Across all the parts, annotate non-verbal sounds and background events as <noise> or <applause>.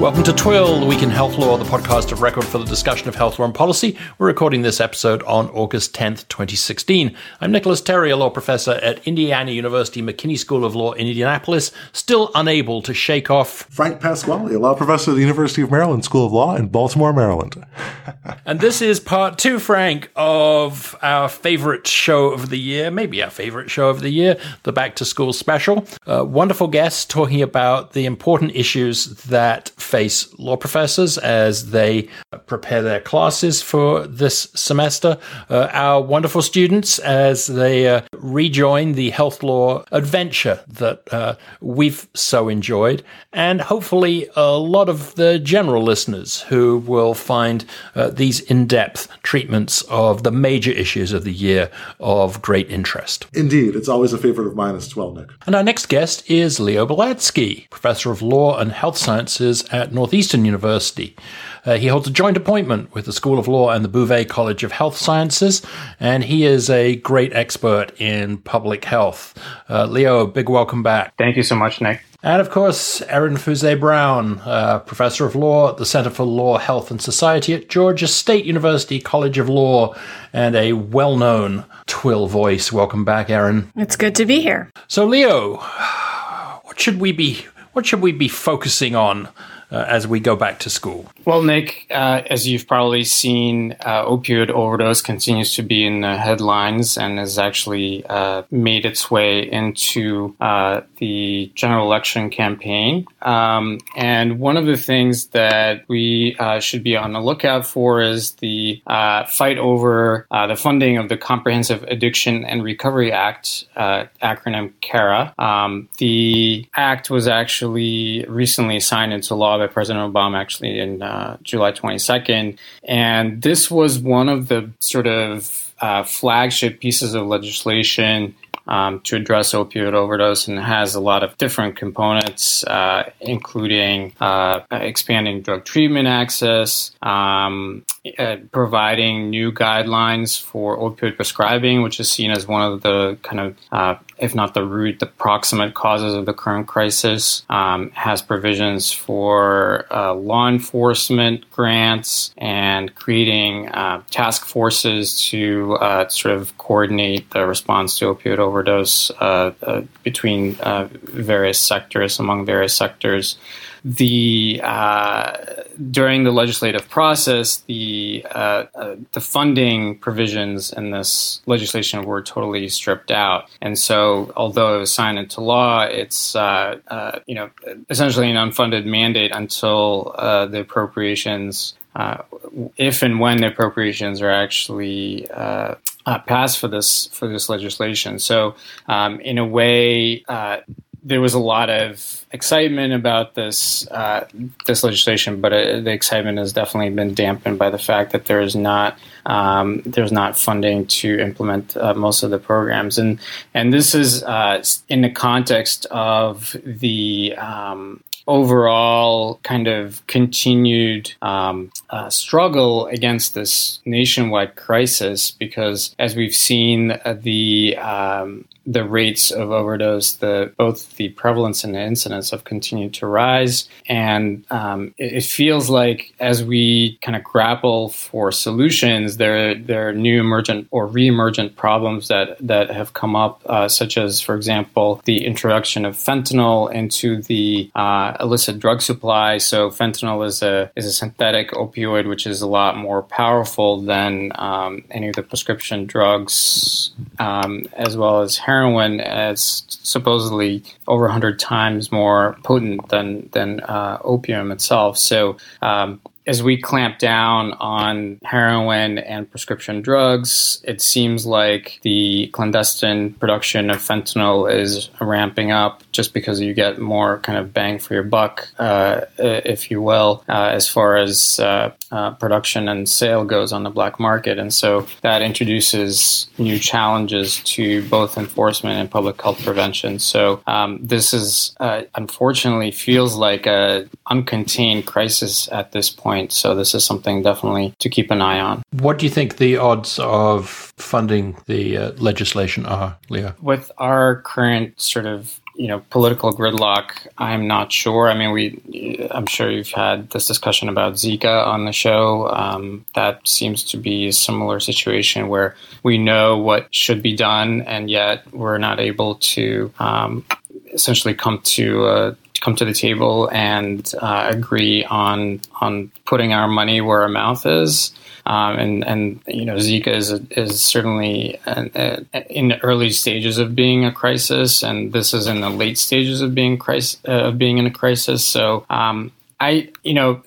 Welcome to Twill, the Week in Health Law, the podcast of record for the discussion of health law and policy. We're recording this episode on August 10th, 2016. I'm Nicholas Terry, a law professor at Indiana University McKinney School of Law in Indianapolis, still unable to shake off Frank Pasquale, a law professor at the University of Maryland School of Law in Baltimore, Maryland. <laughs> and this is part two, Frank, of our favorite show of the year, maybe our favorite show of the year, the Back to School special. Uh, wonderful guests talking about the important issues that face law professors as they prepare their classes for this semester, uh, our wonderful students as they uh, rejoin the health law adventure that uh, we've so enjoyed, and hopefully a lot of the general listeners who will find uh, these in depth treatments of the major issues of the year of great interest. Indeed, it's always a favorite of mine as well, Nick. And our next guest is Leo Beletsky, professor of law and health sciences at Northeastern University. Uh, he holds a joint appointment with the School of Law and the Bouvé College of Health Sciences, and he is a great expert in public health. Uh, Leo, big welcome back. Thank you so much, Nick. And of course, Erin Fuse Brown, uh, professor of law at the Center for Law, Health and Society at Georgia State University College of Law, and a well known Twill voice. Welcome back, Erin. It's good to be here. So, Leo, what should we be? What should we be focusing on uh, as we go back to school? Well, Nick, uh, as you've probably seen, uh, opioid overdose continues to be in the headlines and has actually uh, made its way into uh, the general election campaign. Um, and one of the things that we uh, should be on the lookout for is the fight over the funding of the Comprehensive Addiction and Recovery Act, acronym CARA. Um, the act was actually recently signed into law by President Obama, actually in uh, July 22nd. And this was one of the sort of uh, flagship pieces of legislation um, to address opioid overdose and has a lot of different components, uh, including uh, expanding drug treatment access, um, uh, providing new guidelines for opioid prescribing, which is seen as one of the kind of, uh, if not the root, the proximate causes of the current crisis, um, has provisions for uh, law enforcement grants and creating uh, task forces to sort of coordinate the response to opioid overdose uh, uh, between uh, various sectors, among various sectors. The during the legislative process, the the funding provisions in this legislation were totally stripped out, and so although it was signed into law, it's you know essentially an unfunded mandate until the appropriations uh, if and when the appropriations are actually uh, uh, passed for this for this legislation. So, um, in a way, uh, there was a lot of excitement about this uh, this legislation, but uh, the excitement has definitely been dampened by the fact that there is not um, there's not funding to implement uh, most of the programs, and and this is uh, in the context of the um, overall kind of continued um, uh, struggle against this nationwide crisis because as we've seen uh, the um, the rates of overdose, the both the prevalence and the incidence have continued to rise, and um, it, it, feels like as we kind of grapple for solutions, there there are new emergent or re-emergent problems that that have come up, uh, such as, for example, the introduction of fentanyl into the uh, illicit drug supply. So fentanyl is a is a synthetic opioid, which is a lot more powerful than um, any of the prescription drugs, um, as well as heroin heroin is supposedly over 100 times more potent than than uh, opium itself. So um, as we clamp down on heroin and prescription drugs, it seems like the clandestine production of fentanyl is ramping up just because you get more kind of bang for your buck, uh, if you will, uh, as far as uh, uh, production and sale goes on the black market. And so that introduces new challenges to both enforcement and public health prevention. So um, this is uh, unfortunately feels like a uncontained crisis at this point. So this is something definitely to keep an eye on. What do you think the odds of funding the uh, legislation are, Leo? With our current sort of you know, political gridlock, I'm not sure. I mean, we, I'm sure you've had this discussion about Zika on the show. Um, that seems to be a similar situation where we know what should be done, and yet we're not able to um, essentially come to a come to the table and uh, agree on on putting our money where our mouth is. Um, and and you know Zika is is certainly in the early stages of being a crisis, and this is in the late stages of being crisis uh, of being in a crisis. So um, I you know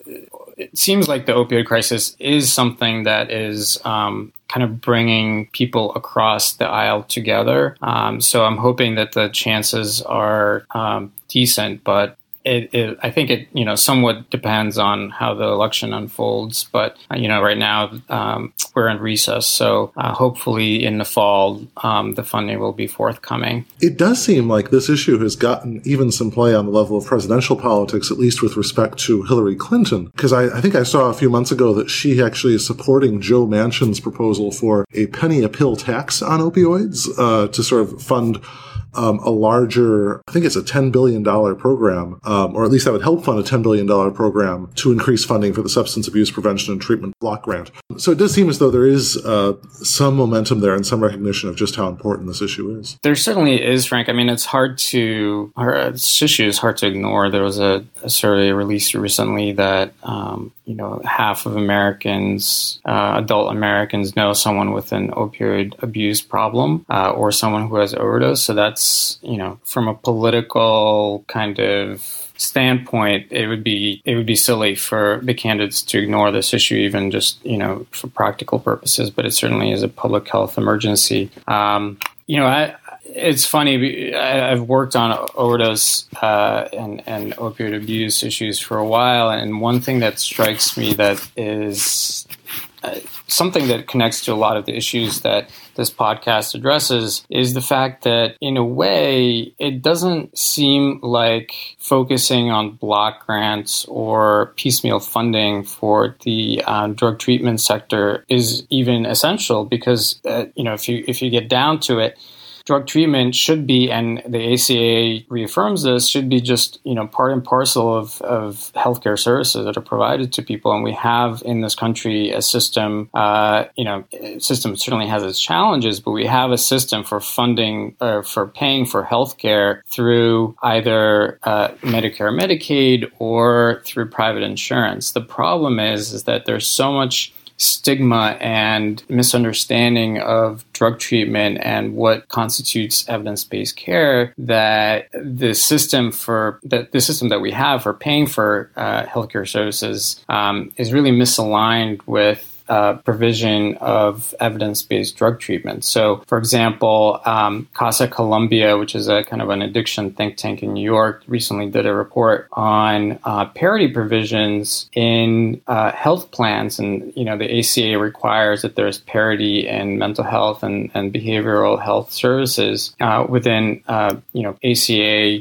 it seems like the opioid crisis is something that is um, kind of bringing people across the aisle together. Um, so I'm hoping that the chances are um, decent, but it, it, I think it, you know, somewhat depends on how the election unfolds. But uh, you know, right now um, we're in recess, so uh, hopefully in the fall um, the funding will be forthcoming. It does seem like this issue has gotten even some play on the level of presidential politics, at least with respect to Hillary Clinton, because I, I think I saw a few months ago that she actually is supporting Joe Manchin's proposal for a penny a pill tax on opioids uh, to sort of fund um, a larger, I think it's a $10 billion program, um, or at least that would help fund a $10 billion program to increase funding for the Substance Abuse Prevention and Treatment Block Grant. So it does seem as though there is uh, some momentum there and some recognition of just how important this issue is. There certainly is, Frank. I mean, it's hard to, uh, this issue is hard to ignore. There was a, a survey released recently that, um, you know, half of Americans, uh, adult Americans, know someone with an opioid abuse problem uh, or someone who has overdose. So that's that's you know from a political kind of standpoint, it would be it would be silly for the candidates to ignore this issue, even just you know for practical purposes. But it certainly is a public health emergency. Um, you know, I, it's funny. I've worked on overdose uh, and and opioid abuse issues for a while, and one thing that strikes me that is uh, something that connects to a lot of the issues that this podcast addresses is the fact that, in a way, it doesn't seem like focusing on block grants or piecemeal funding for the uh, drug treatment sector is even essential because, uh, you know, if you if you get down to it drug treatment should be, and the ACA reaffirms this, should be just you know part and parcel of, of healthcare services that are provided to people. And we have in this country a system, uh, you know, system certainly has its challenges, but we have a system for funding or for paying for healthcare through either uh, Medicare, Medicaid, or through private insurance. The problem is, is that there's so much stigma and misunderstanding of drug treatment and what constitutes evidence-based care that the system for that the system that we have for paying for uh, healthcare services um, is really misaligned with uh, provision of evidence based drug treatment. So, for example, um, Casa Columbia, which is a kind of an addiction think tank in New York, recently did a report on uh, parity provisions in uh, health plans. And, you know, the ACA requires that there's parity in mental health and, and behavioral health services uh, within, uh, you know, ACA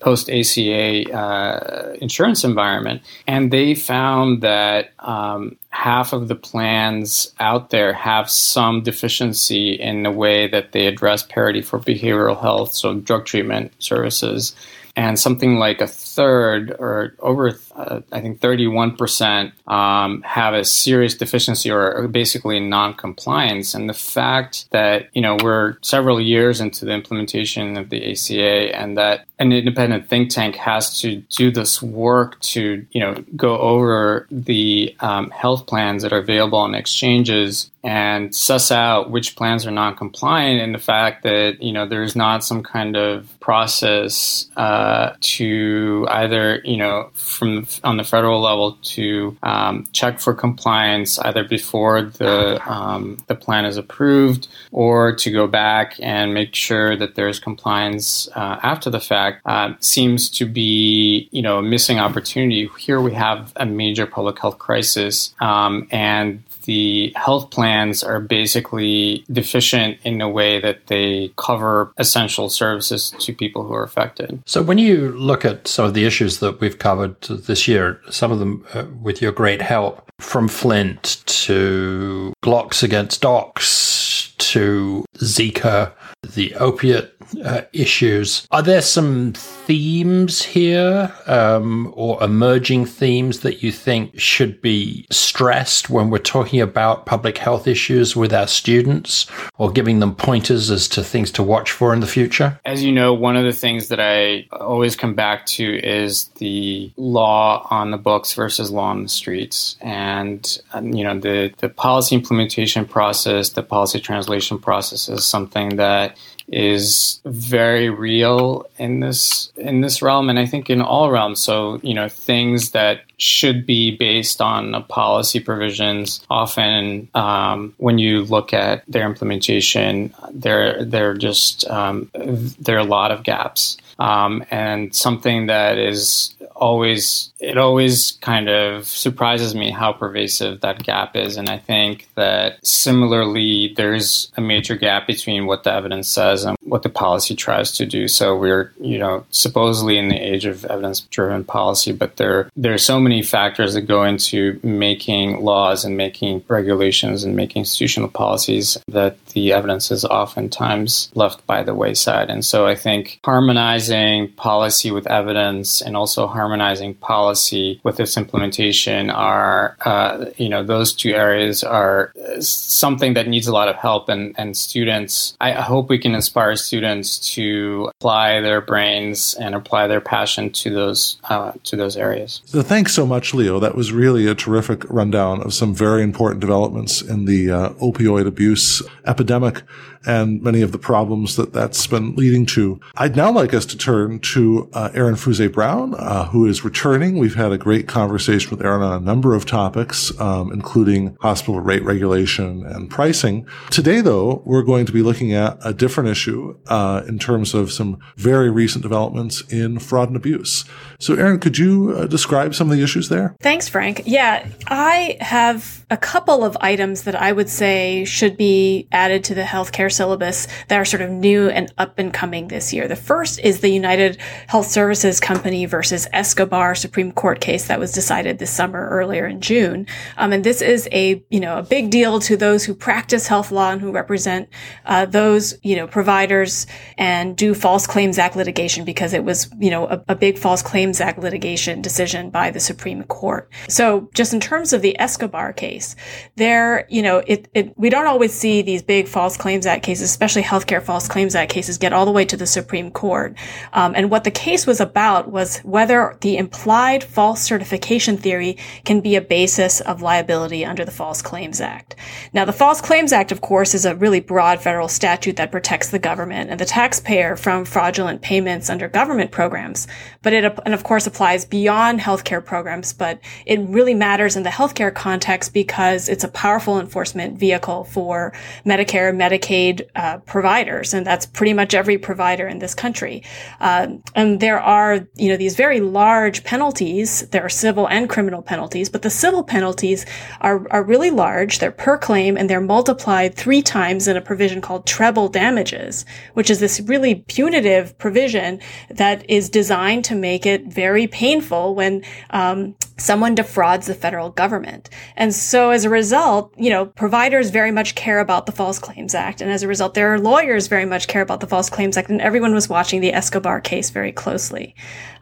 post ACA uh, insurance environment, and they found that um, half of the plans out there have some deficiency in the way that they address parity for behavioral health, so drug treatment services, and something like a third or over, uh, I think 31% um, have a serious deficiency or basically non-compliance. And the fact that, you know, we're several years into the implementation of the ACA and that an independent think tank has to do this work to, you know, go over the um, health plans that are available on exchanges and suss out which plans are non-compliant and the fact that you know there's not some kind of process uh, to either you know from on the federal level to um, check for compliance either before the um, the plan is approved or to go back and make sure that there's compliance uh, after the fact uh, seems to be you know a missing opportunity. Here we have a major public health crisis um, and the health plans are basically deficient in a way that they cover essential services to people who are affected. So, when you look at some of the issues that we've covered this year, some of them uh, with your great help, from Flint to blocks against docs to Zika the opiate uh, issues. Are there some themes here um, or emerging themes that you think should be stressed when we're talking about public health issues with our students or giving them pointers as to things to watch for in the future? As you know, one of the things that I always come back to is the law on the books versus law on the streets. And, um, you know, the, the policy implementation process, the policy translation process is something that is very real in this in this realm and I think in all realms. So you know things that should be based on policy provisions often um, when you look at their implementation there there just um, there are a lot of gaps. Um, and something that is always it always kind of surprises me how pervasive that gap is. And i think that similarly there's a major gap between what the evidence says and what the policy tries to do. So we're you know supposedly in the age of evidence driven policy but there there are so many factors that go into making laws and making regulations and making institutional policies that the evidence is oftentimes left by the wayside and so i think harmonizing policy with evidence and also harmonizing policy with its implementation are, uh, you know, those two areas are something that needs a lot of help. And, and students, I hope we can inspire students to apply their brains and apply their passion to those uh, to those areas. So thanks so much, Leo. That was really a terrific rundown of some very important developments in the uh, opioid abuse epidemic and many of the problems that that's been leading to. I'd now like us to turn to uh, Erin Fuse Brown, uh, who is returning. We've had a great conversation with Erin on a number of topics, um, including hospital rate regulation and pricing. Today, though, we're going to be looking at a different issue uh, in terms of some very recent developments in fraud and abuse. So, Erin, could you uh, describe some of the issues there? Thanks, Frank. Yeah, I have a couple of items that I would say should be added to the healthcare syllabus that are sort of new and up and coming this year. The first is the United Health Services Company versus Escobar Supreme Court case that was decided this summer earlier in June. Um, and this is a, you know, a big deal to those who practice health law and who represent uh, those, you know, providers and do False Claims Act litigation because it was, you know, a, a big False Claims Act litigation decision by the Supreme Court. So just in terms of the Escobar case, there, you know, it, it, we don't always see these big False Claims Act cases, especially healthcare False Claims Act cases, get all the way to the Supreme Court. Um, and what the case was about was whether the implied false certification theory can be a basis of liability under the False Claims Act. Now, the False Claims Act, of course, is a really broad federal statute that protects the government and the taxpayer from fraudulent payments under government programs. But it, and of course applies beyond healthcare programs, but it really matters in the healthcare context because it's a powerful enforcement vehicle for Medicare, Medicaid uh, providers, and that's pretty much every provider in this country. Uh, and there are, you know, these very large penalties. There are civil and criminal penalties, but the civil penalties are are really large. They're per claim, and they're multiplied three times in a provision called treble damages, which is this really punitive provision that is designed to make it very painful when um, someone defrauds the federal government. And so as a result, you know, providers very much care about the False Claims Act. And as a result, their lawyers very much care about the False Claims Act. And everyone was watching the Escobar case very closely.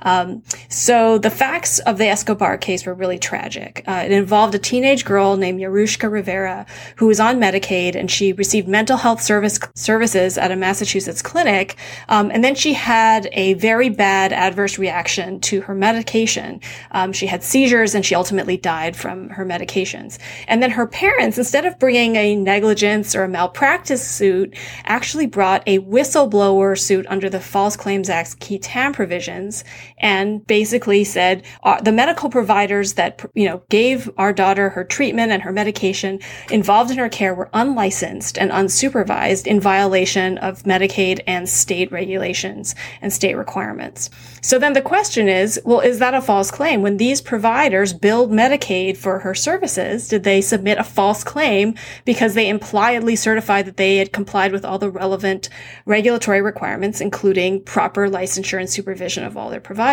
Um, so the facts of the Escobar case were really tragic. Uh, it involved a teenage girl named Yarushka Rivera who was on Medicaid and she received mental health service services at a Massachusetts clinic. Um, and then she had a very bad adverse reaction to her medication. Um, she had seizures and she ultimately died from her medications. And then her parents, instead of bringing a negligence or a malpractice suit, actually brought a whistleblower suit under the False Claims Act's qui tam provisions and basically said uh, the medical providers that you know gave our daughter her treatment and her medication involved in her care were unlicensed and unsupervised in violation of Medicaid and state regulations and state requirements. So then the question is, well, is that a false claim when these providers billed Medicaid for her services, did they submit a false claim because they impliedly certified that they had complied with all the relevant regulatory requirements, including proper licensure and supervision of all their providers?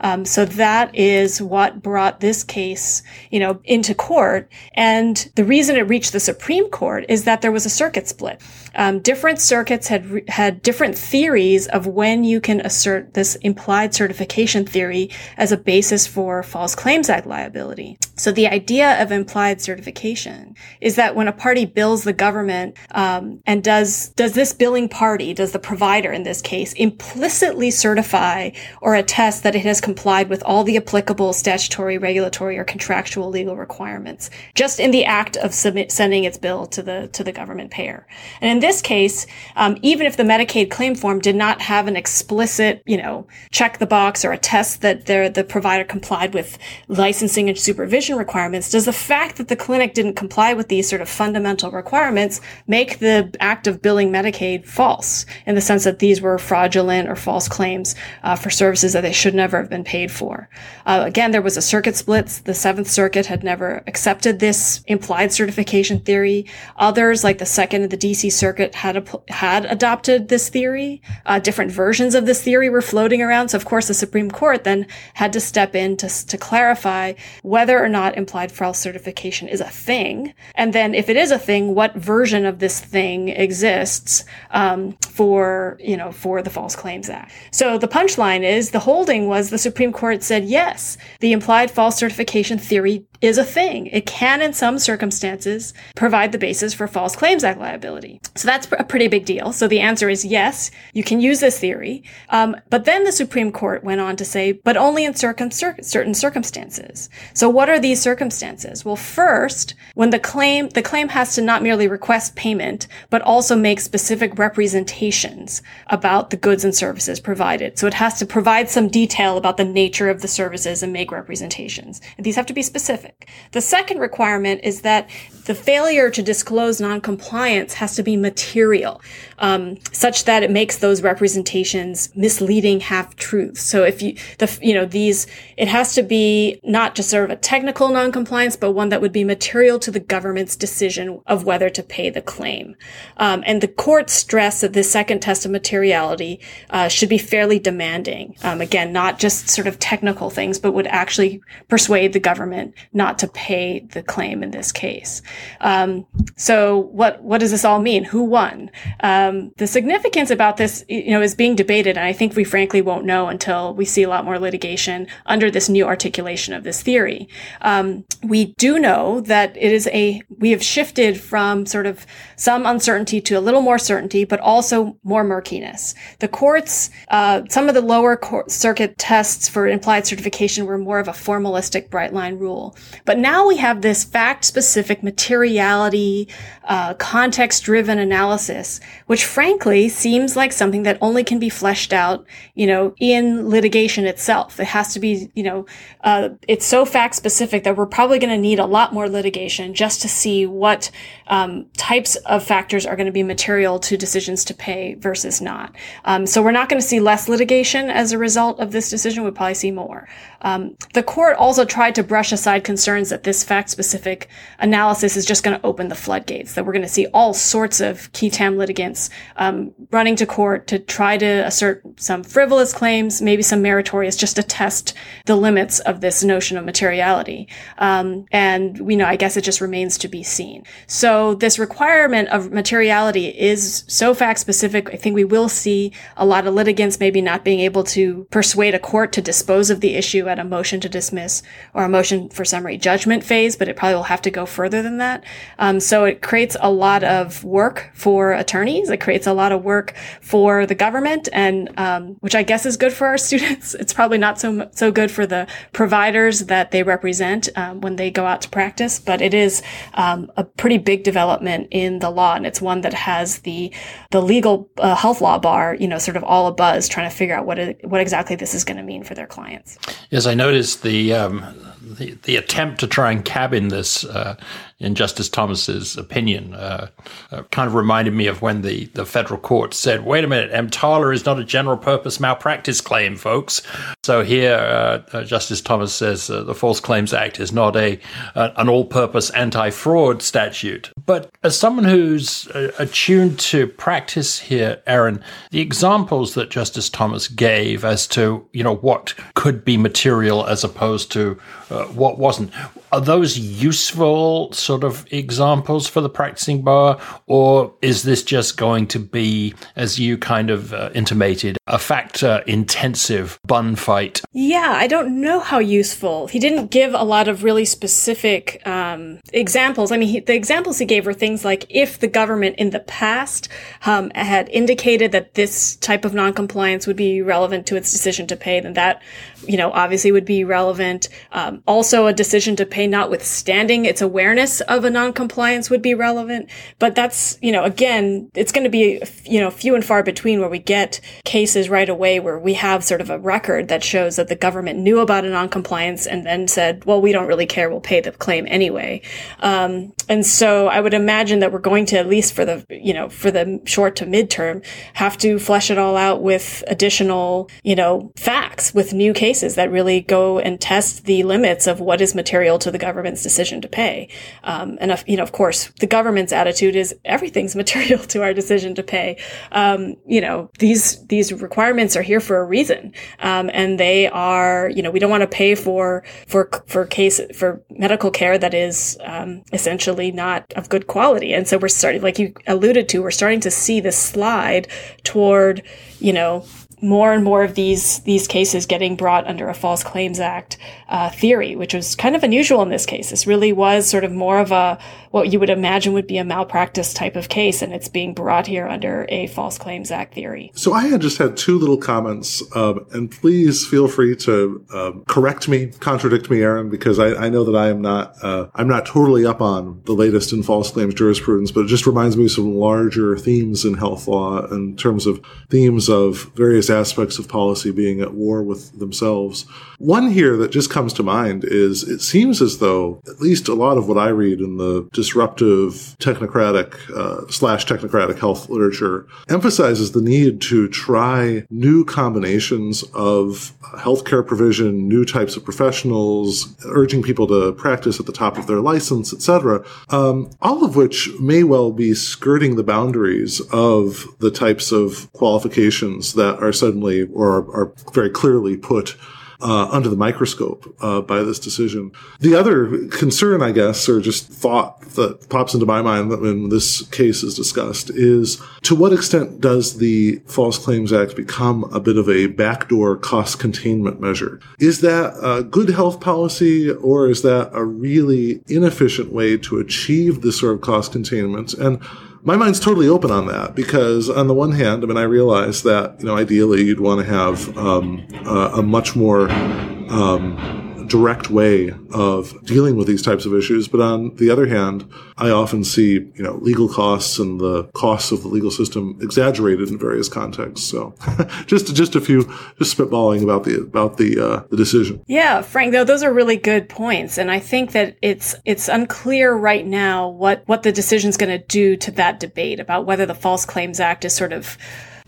Um, so that is what brought this case, you know, into court. And the reason it reached the Supreme Court is that there was a circuit split. Um, different circuits had had different theories of when you can assert this implied certification theory as a basis for False Claims Act liability. So the idea of implied certification is that when a party bills the government um, and does does this billing party, does the provider in this case, implicitly certify or attest that it has complied with all the applicable statutory, regulatory, or contractual legal requirements, just in the act of submit, sending its bill to the to the government payer. And in this case, um, even if the Medicaid claim form did not have an explicit, you know, check the box or a test that the provider complied with licensing and supervision requirements, does the fact that the clinic didn't comply with these sort of fundamental requirements make the act of billing Medicaid false in the sense that these were fraudulent or false claims uh, for services that they should never have been paid for? Uh, again, there was a circuit split. The Seventh Circuit had never accepted this implied certification theory. Others, like the Second and the DC Circuit, had a, had adopted this theory. Uh, different versions of this theory were floating around. So, of course, the Supreme Court then had to step in to, to clarify whether or not implied false certification is a thing. And then if it is a thing, what version of this thing exists um, for, you know, for the False Claims Act. So the punchline is the holding was the Supreme Court said, yes, the implied false certification theory is a thing. It can, in some circumstances, provide the basis for False Claims Act liability. So that's a pretty big deal. So the answer is yes, you can use this theory. Um, but then the Supreme Court went on to say, but only in circum- certain circumstances. So what are these circumstances? Well, first, when the claim, the claim has to not merely request payment, but also make specific representations about the goods and services provided. So it has to provide some detail about the nature of the services and make representations. And these have to be specific The second requirement is that the failure to disclose noncompliance has to be material, um, such that it makes those representations misleading half truths. So if you, the, you know, these, it has to be not just sort of a technical noncompliance, but one that would be material to the government's decision of whether to pay the claim. Um, and the court stressed that this second test of materiality uh, should be fairly demanding. Um, again, not just sort of technical things, but would actually persuade the government not to pay the claim in this case. Um, so what what does this all mean? Who won? Um, the significance about this, you know, is being debated, and I think we frankly won't know until we see a lot more litigation under this new articulation of this theory. Um, we do know that it is a we have shifted from sort of some uncertainty to a little more certainty, but also more murkiness. The courts, uh, some of the lower court circuit tests for implied certification were more of a formalistic bright line rule. But now we have this fact specific materiality, uh, context driven analysis, which frankly seems like something that only can be fleshed out, you know, in litigation itself. It has to be, you know, uh, it's so fact specific that we're probably going to need a lot more litigation just to see what um, types of factors are going to be material to decisions to pay versus not. Um, so we're not going to see less litigation as a result of this decision. We'll probably see more. Um, the court also tried to brush aside concerns that this fact specific analysis is just going to open the floodgates, that we're going to see all sorts of qui tam litigants um, running to court to try to assert some frivolous claims, maybe some meritorious, just to test the limits of this notion of materiality. Um, and, you know, I guess it just remains to be seen. So this requirement of materiality is so fact specific. I think we will see a lot of litigants maybe not being able to persuade a court to dispose of the issue at a motion to dismiss or a motion for summary judgment phase, but it probably will have to go further than that. Um, so it creates a lot of work for attorneys. It creates a lot of work for the government, and um, which I guess is good for our <laughs> students. It's probably not so so good for the providers that they represent um, when they go out to practice, but it is um, a pretty big development in the law, and it's one that has the the legal uh, health law bar, you know, sort of all a buzz, trying to figure out what it, what exactly this is going to mean for their clients. Yes, I noticed the, um, the, the attempt to try and cabin this uh, in Justice Thomas's opinion. Uh, uh, kind of reminded me of when the, the federal court said, wait a minute, EMTALA is not a general purpose malpractice claim, folks. So here, uh, uh Justice Thomas says uh, the False Claims Act is not a an all purpose anti fraud statute. But as someone who's attuned to practice here, Erin, the examples that Justice Thomas gave as to, you know, what could be material as opposed to uh, what wasn't. Are those useful sort of examples for the practicing bar, or is this just going to be, as you kind of uh, intimated, a factor intensive bun fight? Yeah, I don't know how useful. He didn't give a lot of really specific um, examples. I mean, he, the examples he gave were things like if the government in the past um, had indicated that this type of noncompliance would be relevant to its decision to pay, then that, you know, obviously would be relevant. Um, also, a decision to pay notwithstanding its awareness of a noncompliance would be relevant. But that's, you know, again, it's going to be, you know, few and far between where we get cases right away where we have sort of a record that shows that the government knew about a noncompliance and then said, well, we don't really care. We'll pay the claim anyway. Um, and so I would imagine that we're going to, at least for the, you know, for the short to midterm, have to flesh it all out with additional, you know, facts, with new cases that really go and test the limits of what is material to the government's decision to pay. Um, and you know, of course, the government's attitude is everything's <laughs> material to our decision to pay. Um, you know, these these requirements are here for a reason, um, and they are, you know, we don't want to pay for for for case for medical care that is um, essentially not of good quality. And so we're starting, like you alluded to, we're starting to see this slide toward, you know, more and more of these these cases getting brought under a False Claims Act uh, theory, which was kind of unusual in this case. This really was sort of more of a what you would imagine would be a malpractice type of case, and it's being brought here under a False Claims Act theory. So I had just had two little comments, um, and please feel free to um, correct me, contradict me, Erin, because I, I know that I am not uh, I'm not totally up on the latest in false claims jurisprudence, but it just reminds me of some larger themes in health law in terms of themes of various aspects of policy being at war with themselves. One here that just comes to mind is it seems as though at least a lot of what I read in the disruptive technocratic uh, slash technocratic health literature emphasizes the need to try new combinations of healthcare provision, new types of professionals, urging people to practice at the top of their license, etc. Um, all of which may well be skirting the boundaries of the types of qualifications that are suddenly or are, very clearly put uh, under the microscope uh, by this decision. The other concern, I guess, or just thought that pops into my mind when this case is discussed is to what extent does the False Claims Act become a bit of a backdoor cost containment measure? Is that a good health policy or is that a really inefficient way to achieve this sort of cost containment? And my mind's totally open on that because on the one hand, I mean, I realize that, you know, ideally you'd want to have um, a, a, much more um, direct way of dealing with these types of issues. But on the other hand, I often see, you know, legal costs and the costs of the legal system exaggerated in various contexts. So <laughs> just, just a few, just spitballing about the, about the, uh, the decision. Yeah, Frank, though, those are really good points. And I think that it's, it's unclear right now what, what the decision's going to do to that debate about whether the False Claims Act is sort of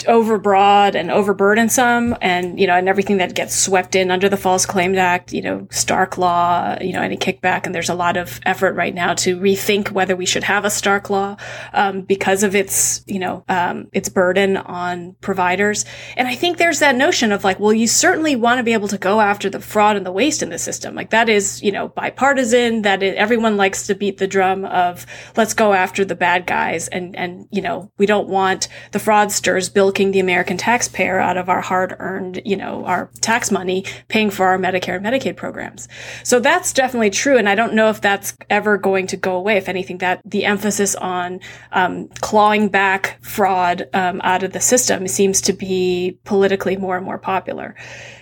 overbroad and overburdensome and, you know, and everything that gets swept in under the False Claims Act, you know, Stark Law, you know, anti-kickback. And there's a lot of effort right now to rethink whether we should have a Stark Law, um, because of its, you know, um, its burden on providers. And I think there's that notion of like, well, you certainly want to be able to go after the fraud and the waste in the system. Like that is, you know, bipartisan, that is, everyone likes to beat the drum of let's go after the bad guys. And, and, you know, we don't want the fraudsters building bilking the American taxpayer out of our hard earned, you know, our tax money paying for our Medicare and Medicaid programs. So that's definitely true. And I don't know if that's ever going to go away. If anything, that the emphasis on um, clawing back fraud um, out of the system seems to be politically more and more popular.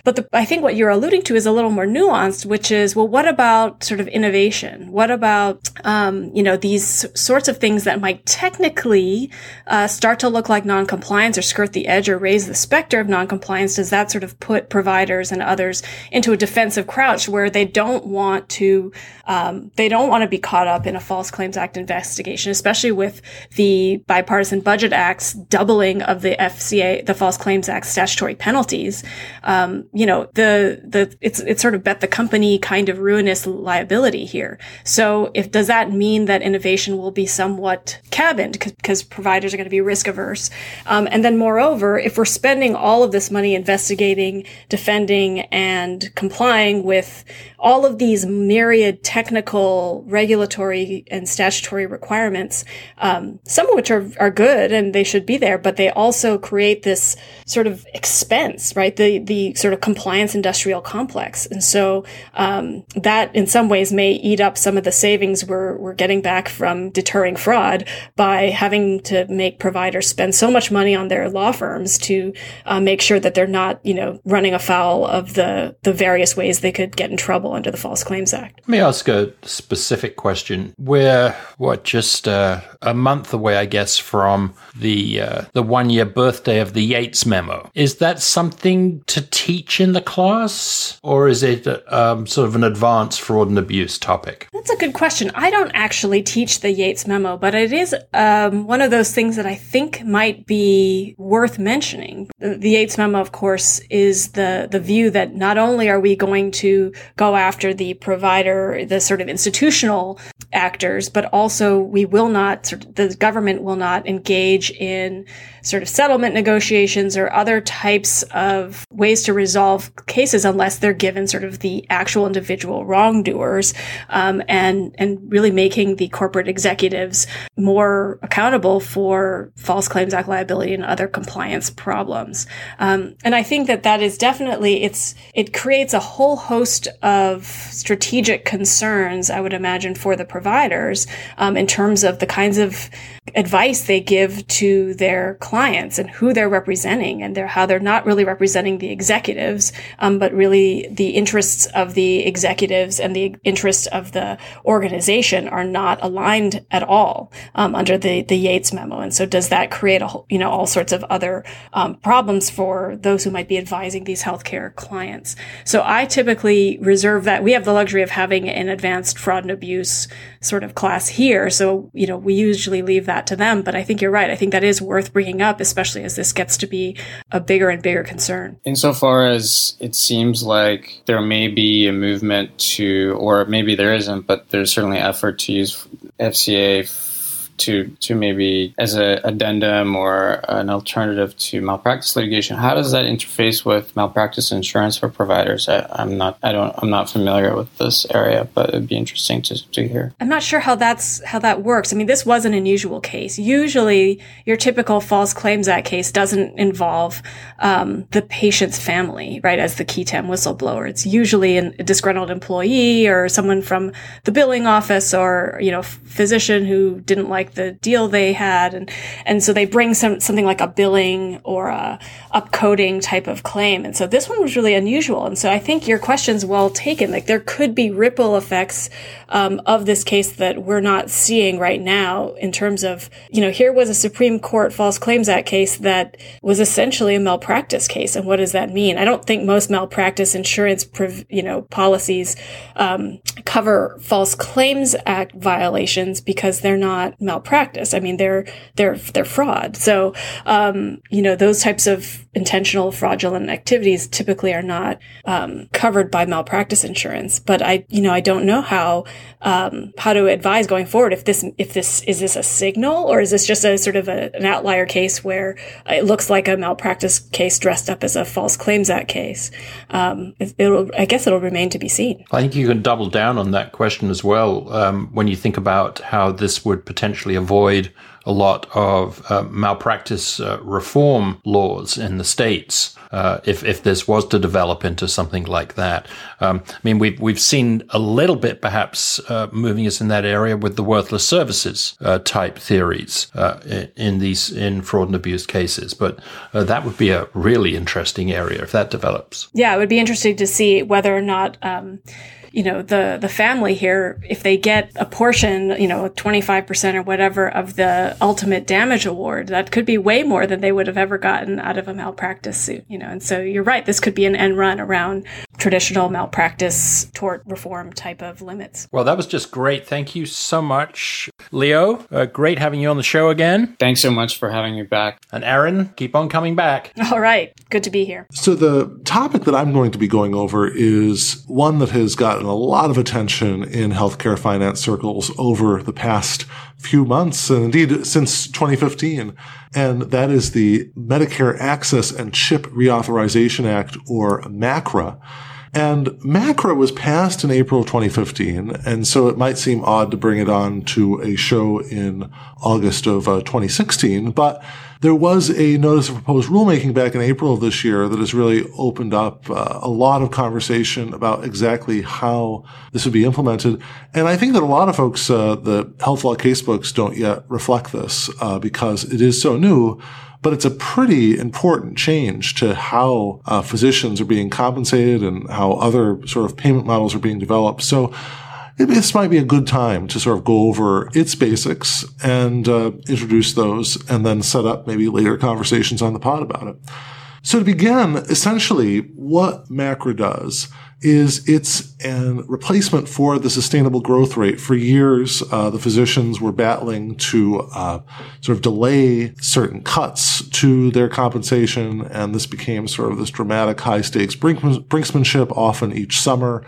But the, I think what you're alluding to is a little more nuanced, which is, well, what about sort of innovation? What about, um, you know, these sorts of things that might technically uh, start to look like noncompliance or skirt the edge or raise the specter of noncompliance, does that sort of put providers and others into a defensive crouch where they don't want to, um, they don't want to be caught up in a False Claims Act investigation, especially with the bipartisan budget acts doubling of the FCA, the False Claims Act statutory penalties. Um, you know, the the it's it's sort of bet the company kind of ruinous liability here. So if does that mean that innovation will be somewhat cabined because providers are going to be risk averse? Um, and then moreover, if we're spending all of this money investigating, defending, and complying with all of these myriad technical, regulatory, and statutory requirements, um, some of which are, are good and they should be there, but they also create this sort of expense, right? The, the sort of compliance industrial complex. And so, um, that in some ways may eat up some of the savings we're, we're getting back from deterring fraud by having to make providers spend so much money on their law firms to uh, make sure that they're not, you know, running afoul of the, the various ways they could get in trouble under the False Claims Act. Let me ask a specific question. We're, what, just uh, a month away, I guess, from the, uh, the one year birthday of the Yates memo. Is that something to teach in the class or is it um, sort of an advanced fraud and abuse topic? That's a good question. I don't actually teach the Yates memo, but it is um, one of those things that I think might be worth mentioning. The, Yates memo, of course, is the, the view that not only are we going to go after the provider, the sort of institutional actors, but also we will not, the government will not engage in sort of settlement negotiations or other types of ways to resolve cases unless they're given sort of the actual individual wrongdoers um, and and really making the corporate executives more accountable for false claims act liability and other compliance problems um, and I think that that is definitely it's it creates a whole host of strategic concerns I would imagine for the providers um, in terms of the kinds of advice they give to their clients and who they're representing and how they're not really representing the executives, um, but really the interests of the executives and the interests of the organization are not aligned at all um, under the, the Yates memo. And so does that create a whole, you know, all sorts of other um, problems for those who might be advising these healthcare clients? So I typically reserve that. We have the luxury of having an advanced fraud and abuse sort of class here. So, you know, we usually leave that to them. But I think you're right. I think that is worth bringing up, especially as this gets to be a bigger and bigger concern. Insofar as it seems like there may be a movement to, or maybe there isn't, but there's certainly effort to use FCA to to maybe as an addendum or an alternative to malpractice litigation. How does that interface with malpractice insurance for providers? I, am not I don't I'm not familiar with this area, but it'd be interesting to, to hear. I'm not sure how that's how that works. I mean, this was an unusual case. Usually, your typical False Claims Act case doesn't involve um, the patient's family, right, as the qui tam whistleblower. It's usually an, a disgruntled employee or someone from the billing office or you know physician who didn't like the deal they had. And, and so they bring some, something like a billing or a upcoding type of claim. And so this one was really unusual. And so I think your question's well taken. Like there could be ripple effects, um, of this case that we're not seeing right now in terms of, you know, here was a Supreme Court False Claims Act case that was essentially a malpractice case. And what does that mean? I don't think most malpractice insurance, you know, policies, um, cover False Claims Act violations because they're not malpractice malpractice. I mean, they're they're they're fraud. So, um, you know, those types of intentional fraudulent activities typically are not um, covered by malpractice insurance. But I, you know, I don't know how um, how to advise going forward if this if this is this a signal or is this just a sort of a, an outlier case where it looks like a malpractice case dressed up as a false claims act case. Um, it, will I guess it'll remain to be seen. I think you can double down on that question as well um, when you think about how this would potentially avoid a lot of uh, malpractice uh, reform laws in the states. Uh, if if this was to develop into something like that, um, I mean we've we've seen a little bit perhaps uh, moving us in that area with the worthless services uh, type theories uh, in these in fraud and abuse cases, but that would be a really interesting area if that develops. Yeah, it would be interesting to see whether or not. Um, you know, the, the family here, if they get a portion, you know, 25% or whatever of the ultimate damage award, that could be way more than they would have ever gotten out of a malpractice suit, you know. And so you're right, this could be an end run around traditional malpractice tort reform type of limits. Well, that was just great. Thank you so much, Leo. Uh, great having you on the show again. Thanks so much for having me back. And Erin, keep on coming back. <laughs> All right. Good to be here. So, the topic that I'm going to be going over is one that has gotten a lot of attention in healthcare finance circles over the past few months and indeed since 2015. And that is the Medicare Access and Chip Reauthorization Act or MACRA. And MACRA was passed in April of 2015, and so it might seem odd to bring it on to a show in August of uh, 2016, but there was a notice of proposed rulemaking back in April of this year that has really opened up uh, a lot of conversation about exactly how this would be implemented. And I think that a lot of folks, uh, the health law casebooks don't yet reflect this uh, because it is so new but it's a pretty important change to how uh, physicians are being compensated and how other sort of payment models are being developed. So this might be a good time to sort of go over its basics and uh, introduce those and then set up maybe later conversations on the pod about it. So to begin, essentially what MACRA does is it's a replacement for the sustainable growth rate. For years, uh, the physicians were battling to uh, sort of delay certain cuts to their compensation, and this became sort of this dramatic high stakes brinksmanship often each summer.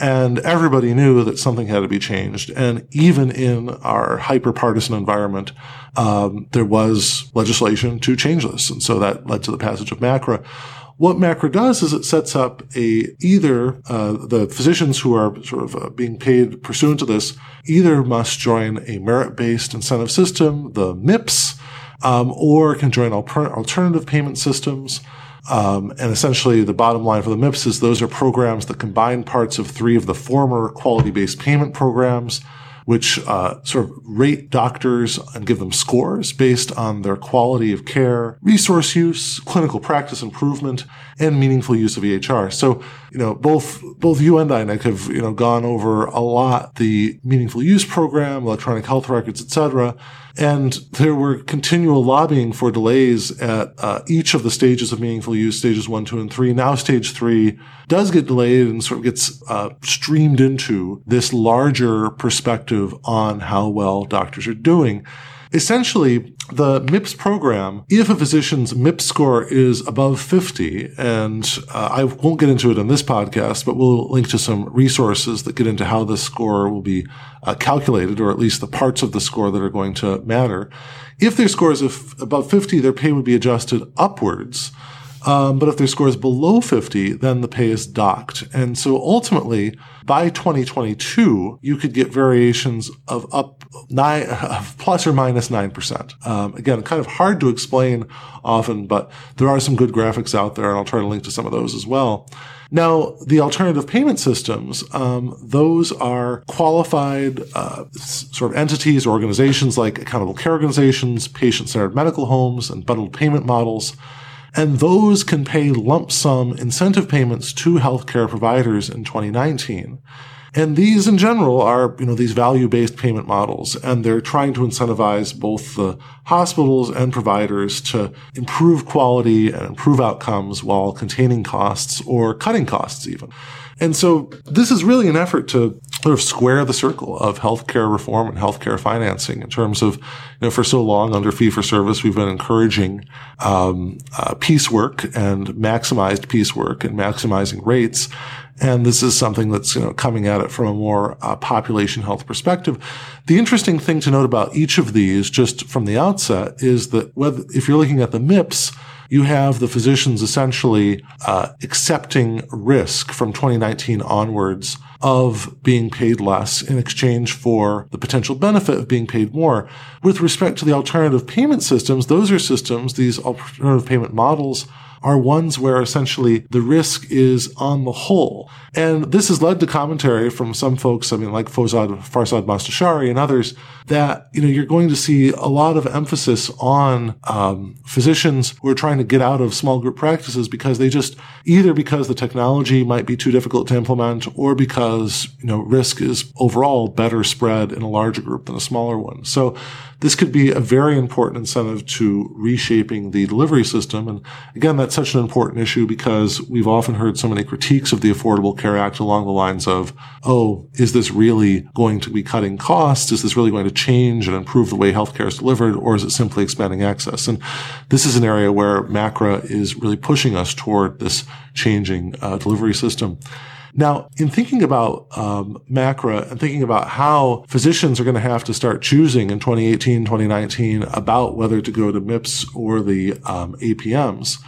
And everybody knew that something had to be changed. And even in our hyper partisan environment, um, there was legislation to change this. And so that led to the passage of MACRA. What MACRA does is it sets up a either uh, the physicians who are sort of uh, being paid pursuant to this either must join a merit-based incentive system, the MIPS, um, or can join alter- alternative payment systems. Um, and essentially, the bottom line for the MIPS is those are programs that combine parts of three of the former quality-based payment programs which uh, sort of rate doctors and give them scores based on their quality of care, resource use, clinical practice improvement, and meaningful use of EHR. So, you know, both both you and I, Nick, have you know gone over a lot the meaningful use program, electronic health records, etc. And there were continual lobbying for delays at uh, each of the stages of meaningful use, stages one, two, and three. Now stage three does get delayed and sort of gets uh, streamed into this larger perspective on how well doctors are doing. Essentially, the MIPS program, if a physician's MIPS score is above 50, and uh, I won't get into it in this podcast, but we'll link to some resources that get into how this score will be uh, calculated, or at least the parts of the score that are going to matter. If their score is above 50, their pay would be adjusted upwards. Um, but if their score is below 50, then the pay is docked. And so ultimately, by 2022, you could get variations of up nine, of plus or minus 9%. Um, again, kind of hard to explain often, but there are some good graphics out there, and I'll try to link to some of those as well. Now, the alternative payment systems, um, those are qualified uh, sort of entities, or organizations like accountable care organizations, patient-centered medical homes, and bundled payment models and those can pay lump sum incentive payments to healthcare providers in 2019. And these in general are, you know, these value-based payment models, and they're trying to incentivize both the hospitals and providers to improve quality and improve outcomes while containing costs or cutting costs even. And so this is really an effort to sort of square the circle of healthcare reform and healthcare financing in terms of, you know, for so long under fee for service, we've been encouraging um, uh, piecework and maximized piecework and maximizing rates. And this is something that's, you know, coming at it from a more uh, population health perspective. The interesting thing to note about each of these, just from the outset, is that whether, if you're looking at the MIPS, you have the physicians essentially uh, accepting risk from 2019 onwards of being paid less in exchange for the potential benefit of being paid more. With respect to the alternative payment systems, those are systems, these alternative payment models are ones where essentially the risk is on the whole. And this has led to commentary from some folks, I mean, like Farzad, Farzad Mostashari and others, that, you know, you're going to see a lot of emphasis on um, physicians who are trying to get out of small group practices because they just, either because the technology might be too difficult to implement or because, you know, risk is overall better spread in a larger group than a smaller one. So this could be a very important incentive to reshaping the delivery system. And again, that's such an important issue because we've often heard so many critiques of the Affordable Care Act along the lines of, oh, is this really going to be cutting costs? Is this really going to change and improve the way healthcare is delivered? Or is it simply expanding access? And this is an area where MACRA is really pushing us toward this changing uh, delivery system. Now, in thinking about um, MACRA and thinking about how physicians are going to have to start choosing in 2018, 2019 about whether to go to MIPS or the um, APMs,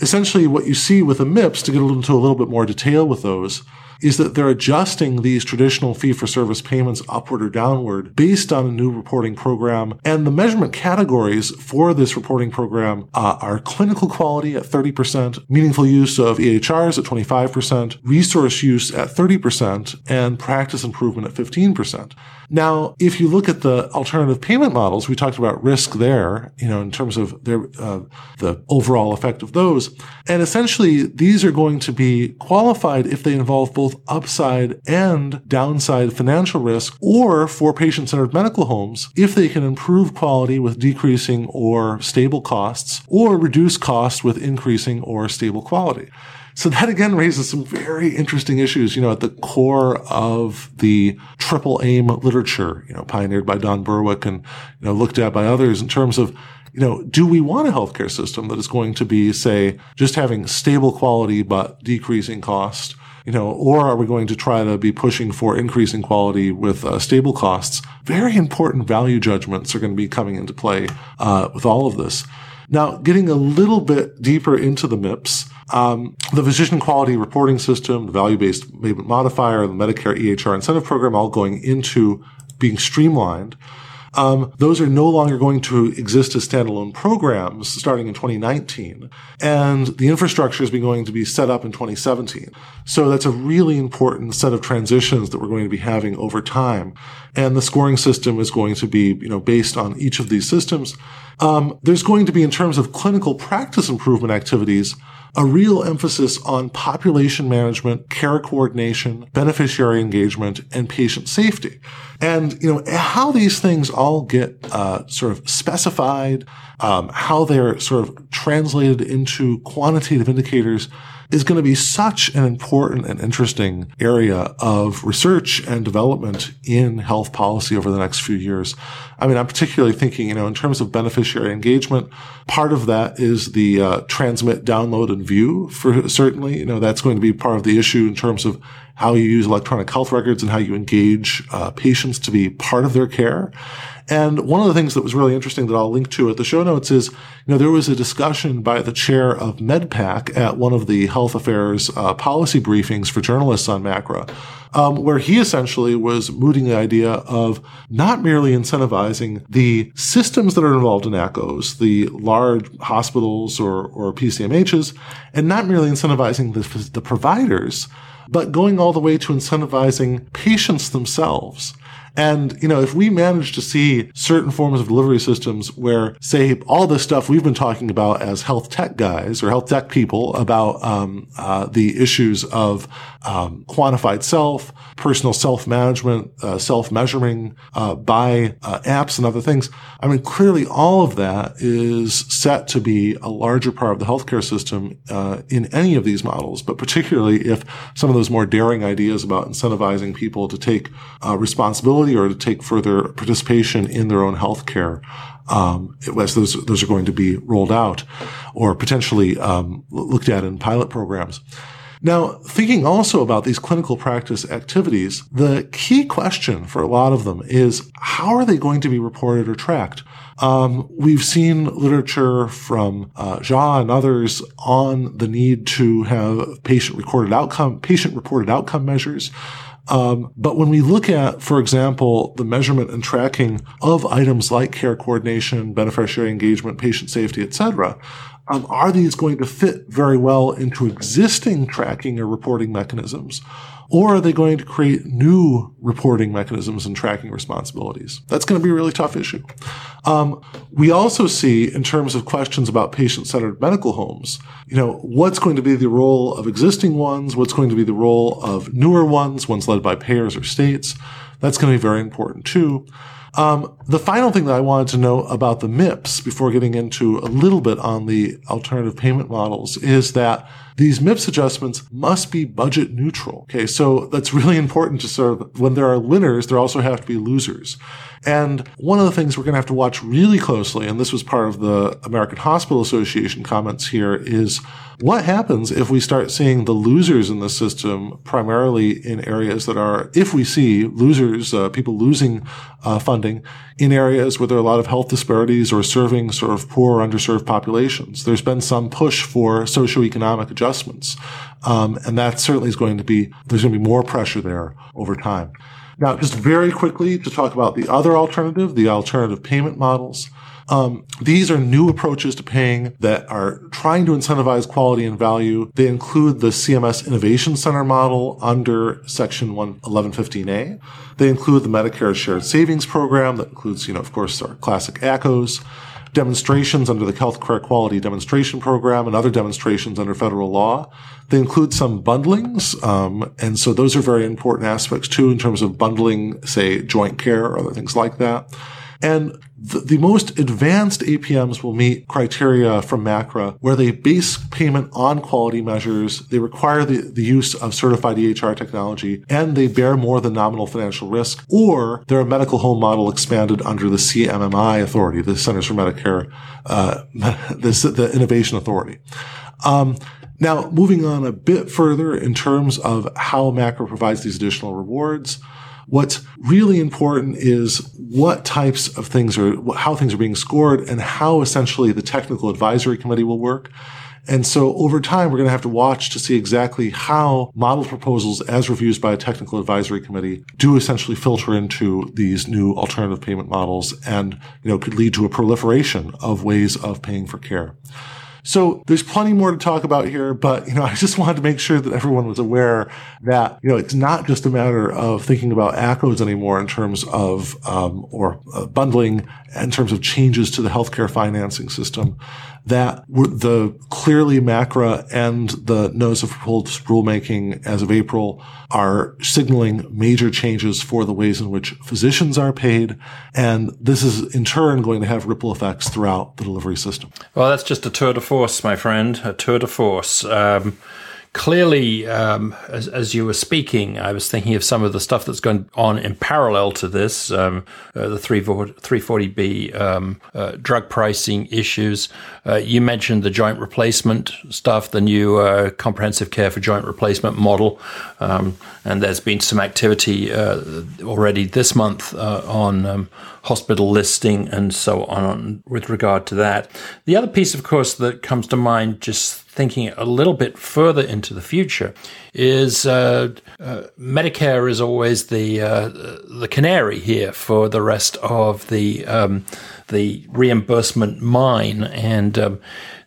essentially what you see with the MIPS, to get into a little bit more detail with those, is that they're adjusting these traditional fee for service payments upward or downward based on a new reporting program. And the measurement categories for this reporting program uh, are clinical quality at 30%, meaningful use of EHRs at 25%, resource use at 30%, and practice improvement at 15%. Now, if you look at the alternative payment models, we talked about risk there, you know, in terms of their, uh, the overall effect of those. And essentially, these are going to be qualified if they involve both upside and downside financial risk or for patient-centered medical homes if they can improve quality with decreasing or stable costs or reduce costs with increasing or stable quality. So that again raises some very interesting issues, you know, at the core of the triple aim literature, you know, pioneered by Don Berwick and, you know, looked at by others in terms of, you know, do we want a healthcare system that is going to be, say, just having stable quality but decreasing cost? You know, or are we going to try to be pushing for increasing quality with uh, stable costs? Very important value judgments are going to be coming into play uh, with all of this. Now, getting a little bit deeper into the MIPS, um, the physician quality reporting system, the value-based payment modifier, the Medicare EHR incentive program, all going into being streamlined. Um, those are no longer going to exist as standalone programs starting in 2019. And the infrastructure is going to be set up in 2017. So that's a really important set of transitions that we're going to be having over time. And the scoring system is going to be, you know, based on each of these systems. Um, there's going to be, in terms of clinical practice improvement activities, a real emphasis on population management, care coordination, beneficiary engagement, and patient safety. And, you know, how these things all get uh, sort of specified, um, how they're sort of translated into quantitative indicators is going to be such an important and interesting area of research and development in health policy over the next few years. I mean, I'm particularly thinking, you know, in terms of beneficiary engagement, part of that is the uh, transmit, download, and view for certainly, you know, that's going to be part of the issue in terms of how you use electronic health records and how you engage uh, patients to be part of their care. And one of the things that was really interesting that I'll link to at the show notes is, you know, there was a discussion by the chair of MedPAC at one of the health affairs uh, policy briefings for journalists on MACRA, um, where he essentially was mooting the idea of not merely incentivizing the systems that are involved in ACOs, the large hospitals or, or PCMHs, and not merely incentivizing the, the providers, but going all the way to incentivizing patients themselves. And, you know, if we manage to see certain forms of delivery systems where, say, all this stuff we've been talking about as health tech guys or health tech people about um, uh, the issues of um, quantified self, personal self management, uh, self measuring uh, by uh, apps and other things. I mean, clearly all of that is set to be a larger part of the healthcare system uh, in any of these models, but particularly if some of those more daring ideas about incentivizing people to take uh, or to take further participation in their own healthcare um, as those those are going to be rolled out or potentially um, looked at in pilot programs. Now, thinking also about these clinical practice activities, the key question for a lot of them is how are they going to be reported or tracked? Um, we've seen literature from uh, Jha and others on the need to have patient recorded outcome, patient reported outcome measures. Um, but when we look at, for example, the measurement and tracking of items like care coordination, beneficiary engagement, patient safety, etc., Um, are these going to fit very well into existing tracking or reporting mechanisms? Or are they going to create new reporting mechanisms and tracking responsibilities? That's going to be a really tough issue. Um, we also see, in terms of questions about patient-centered medical homes, you know, what's going to be the role of existing ones? What's going to be the role of newer ones, ones led by payers or states? That's going to be very important too. Um, the final thing that I wanted to know about the MIPS before getting into a little bit on the alternative payment models is that these MIPS adjustments must be budget neutral. Okay. So that's really important to sort of, when there are winners, there also have to be losers. And one of the things we're going to have to watch really closely, and this was part of the American Hospital Association comments here, is what happens if we start seeing the losers in the system primarily in areas that are, if we see losers, uh, people losing uh, funding in areas where there are a lot of health disparities or serving sort of poor or underserved populations. There's been some push for socioeconomic adjustments. Um, and that certainly is going to be, there's going to be more pressure there over time. Now, just very quickly to talk about the other alternative, the alternative payment models. Um, these are new approaches to paying that are trying to incentivize quality and value. They include the CMS Innovation Center model under Section 1115A. They include the Medicare Shared Savings Program that includes, you know, of course, our classic ACOs demonstrations under the Healthcare Quality Demonstration Program and other demonstrations under federal law. They include some bundlings, um, and so those are very important aspects too in terms of bundling, say, joint care or other things like that. And the, the, most advanced APMs will meet criteria from MACRA where they base payment on quality measures, they require the, the use of certified EHR technology, and they bear more than nominal financial risk, or they're a medical home model expanded under the CMMI authority, the Centers for Medicare, uh, <laughs> the, the Innovation Authority. Um, now, moving on a bit further in terms of how MACRA provides these additional rewards, What's really important is what types of things are, how things are being scored and how essentially the technical advisory committee will work. And so over time, we're going to have to watch to see exactly how model proposals as reviewed by a technical advisory committee do essentially filter into these new alternative payment models and, you know, could lead to a proliferation of ways of paying for care. So there's plenty more to talk about here, but you know, <laughs> I just wanted to make sure that everyone was aware that you know it's not just a matter of thinking about ACOs anymore in terms of um, or uh, bundling in terms of changes to the healthcare financing system that the clearly MACRA and the notice of proposed rulemaking as of April are signaling major changes for the ways in which physicians are paid. And this is in turn going to have ripple effects throughout the delivery system. Well, that's just a tour de force, my friend, a tour de force. Um, clearly, um, as, as, you were speaking, I was thinking of some of the stuff that's going on in parallel to this, um, uh, the 340B um, uh, drug pricing issues. Uh, you mentioned the joint replacement stuff, the new uh, comprehensive care for joint replacement model. Um, and there's been some activity uh, already this month uh, on um, hospital listing and so on with regard to that. The other piece, of course, that comes to mind just thinking a little bit further into the future is uh, uh, Medicare is always the uh, the canary here for the rest of the um, the reimbursement mine and um,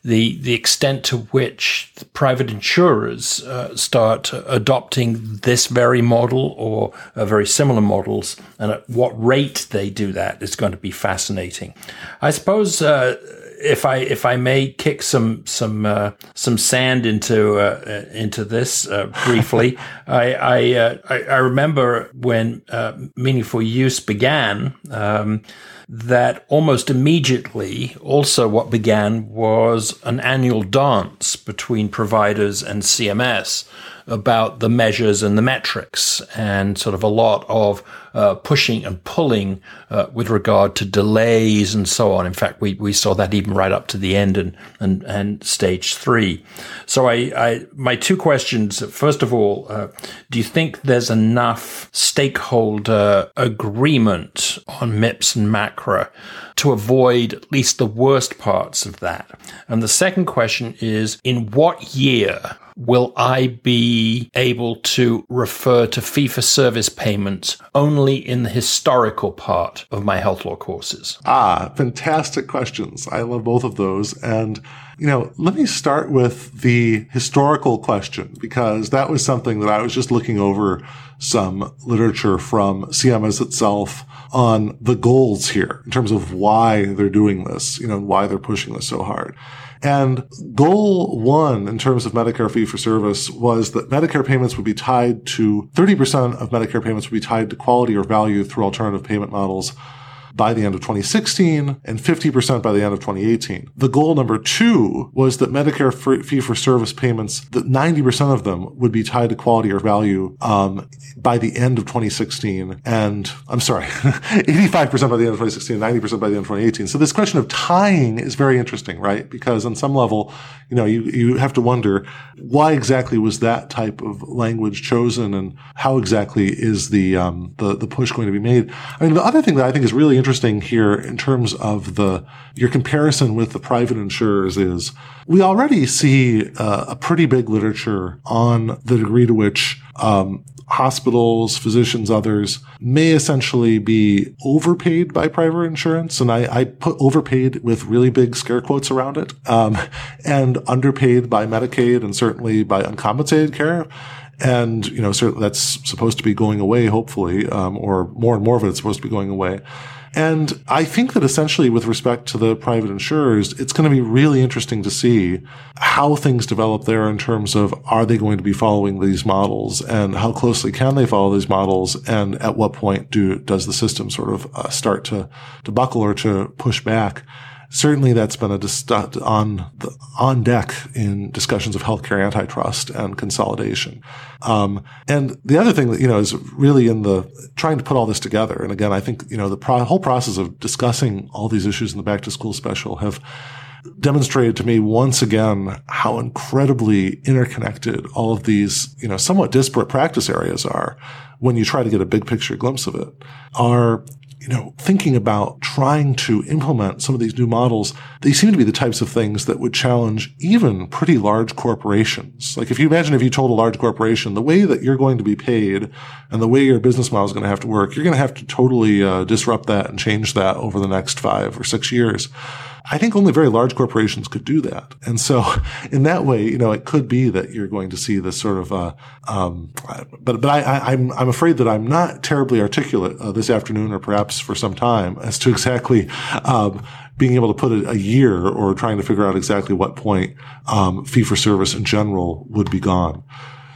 the the extent to which private insurers uh, start adopting this very model or uh, very similar models and at what rate they do that is going to be fascinating. I suppose uh, if I if I may kick some some uh, some sand into uh, into this uh, briefly, <laughs> I I, uh, I, I remember when uh, meaningful use began. Um, that almost immediately, also what began was an annual dance between providers and CMS about the measures and the metrics, and sort of a lot of uh, pushing and pulling uh, with regard to delays and so on. In fact, we, we saw that even right up to the end and and, and stage three. So I, I my two questions. First of all, uh, do you think there's enough stakeholder agreement on MIPS and MACRA to avoid at least the worst parts of that? And the second question is, in what year will I be able to refer to fee for service payments only in the historical part of my health law courses? Ah, fantastic questions. I love both of those. And you know, let me start with the historical question because that was something that I was just looking over some literature from CMS itself on the goals here in terms of why they're doing this, you know, why they're pushing this so hard. And goal one in terms of Medicare fee for service was that Medicare payments would be tied to 30% of Medicare payments would be tied to quality or value through alternative payment models by the end of 2016 and 50% by the end of 2018. The goal number two was that Medicare fee for service payments, that 90% of them would be tied to quality or value um, by the end of 2016. And I'm sorry, <laughs> 85% by the end of 2016, 90% by the end of 2018. So this question of tying is very interesting, right? Because on some level, you know, you, you have to wonder why exactly was that type of language chosen and how exactly is the, um, the, the push going to be made? I mean, the other thing that I think is really interesting here in terms of the, your comparison with the private insurers is we already see uh, a pretty big literature on the degree to which um, hospitals, physicians, others may essentially be overpaid by private insurance. And I, I put overpaid with really big scare quotes around it, um, and underpaid by Medicaid and certainly by uncompensated care. And, you know, certainly that's supposed to be going away, hopefully, um, or more and more of it is supposed to be going away. And I think that essentially with respect to the private insurers, it's going to be really interesting to see how things develop there in terms of are they going to be following these models and how closely can they follow these models and at what point do does the system sort of uh, start to to buckle or to push back certainly that's been a dis- on the, on deck in discussions of healthcare antitrust and consolidation. Um, and the other thing that you know is really in the trying to put all this together. And again, I think you know the pro- whole process of discussing all these issues in the back to school special have demonstrated to me once again how incredibly interconnected all of these, you know, somewhat disparate practice areas are when you try to get a big picture glimpse of it are you know, thinking about trying to implement some of these new models, they seem to be the types of things that would challenge even pretty large corporations. Like if you imagine if you told a large corporation the way that you're going to be paid and the way your business model is going to have to work, you're going to have to totally uh, disrupt that and change that over the next five or six years. I think only very large corporations could do that. And so <laughs> in that way, you know, it could be that you're going to see this sort of, uh, um, but, but I, am I'm, I'm afraid that I'm not terribly articulate uh, this afternoon or perhaps for some time as to exactly, um, being able to put a, a, year or trying to figure out exactly what point, um, fee for service in general would be gone.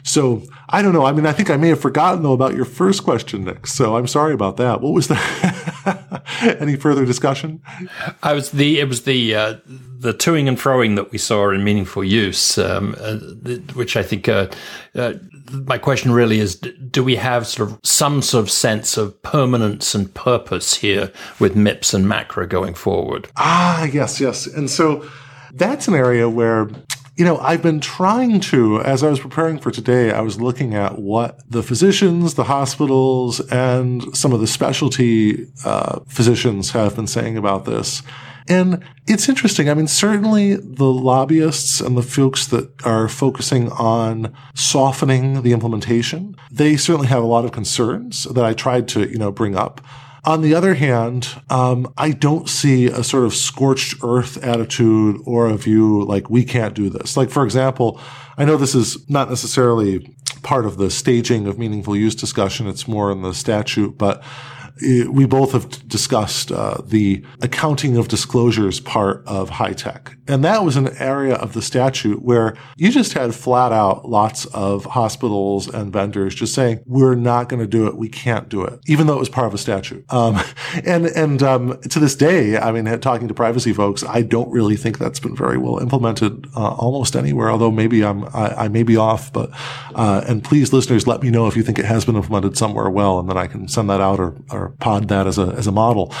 So I don't know. I mean, I think I may have forgotten though about your first question, Nick. So I'm sorry about that. What was that? <laughs> <laughs> Any further discussion? I was the it was the uh, the toing and froing that we saw in meaningful use, um, uh, which I think. Uh, uh, my question really is: Do we have sort of some sort of sense of permanence and purpose here with MIPS and MACRA going forward? Ah, yes, yes, and so that's an area where you know, I've been trying to, as I was preparing for today, I was looking at what the physicians, the hospitals, and some of the specialty uh, physicians have been saying about this. And it's interesting. I mean, certainly the lobbyists and the folks that are focusing on softening the implementation, they certainly have a lot of concerns that I tried to, you know, bring up. On the other hand, um, I don't see a sort of scorched earth attitude or a view like we can't do this. Like, for example, I know this is not necessarily part of the staging of meaningful use discussion. It's more in the statute, but we both have discussed uh, the accounting of disclosures part of HITECH. And that was an area of the statute where you just had flat out lots of hospitals and vendors just saying, we're not going to do it. We can't do it, even though it was part of a statute. Um, <laughs> and, and, um, to this day, I mean, talking to privacy folks, I don't really think that's been very well implemented, uh, almost anywhere, although maybe I'm, I, I may be off, but, uh, and please listeners, let me know if you think it has been implemented somewhere well, and then I can send that out or, or pod that as a, as a model.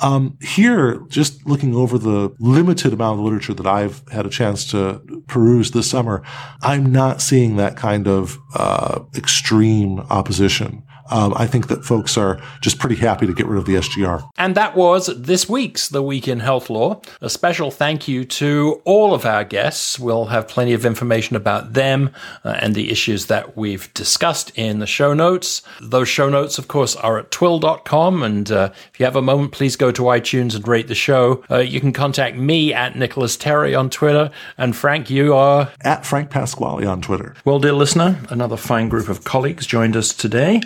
Um, here, just looking over the limited amount of literature that I've had a chance to peruse this summer, I'm not seeing that kind of uh, extreme opposition um, I think that folks are just pretty happy to get rid of the SGR. And that was this week's The Week in Health Law. A special thank you to all of our guests. We'll have plenty of information about them uh, and the issues that we've discussed in the show notes. Those show notes, of course, are at twill.com. And uh, if you have a moment, please go to iTunes and rate the show. Uh, you can contact me at Nicholas Terry on Twitter. And Frank, you are at Frank Pasquale on Twitter. Well, dear listener, another fine group of colleagues joined us today.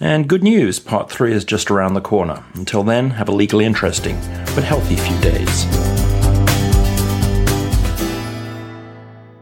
And good news, part three is just around the corner. Until then, have a legally interesting but healthy few days.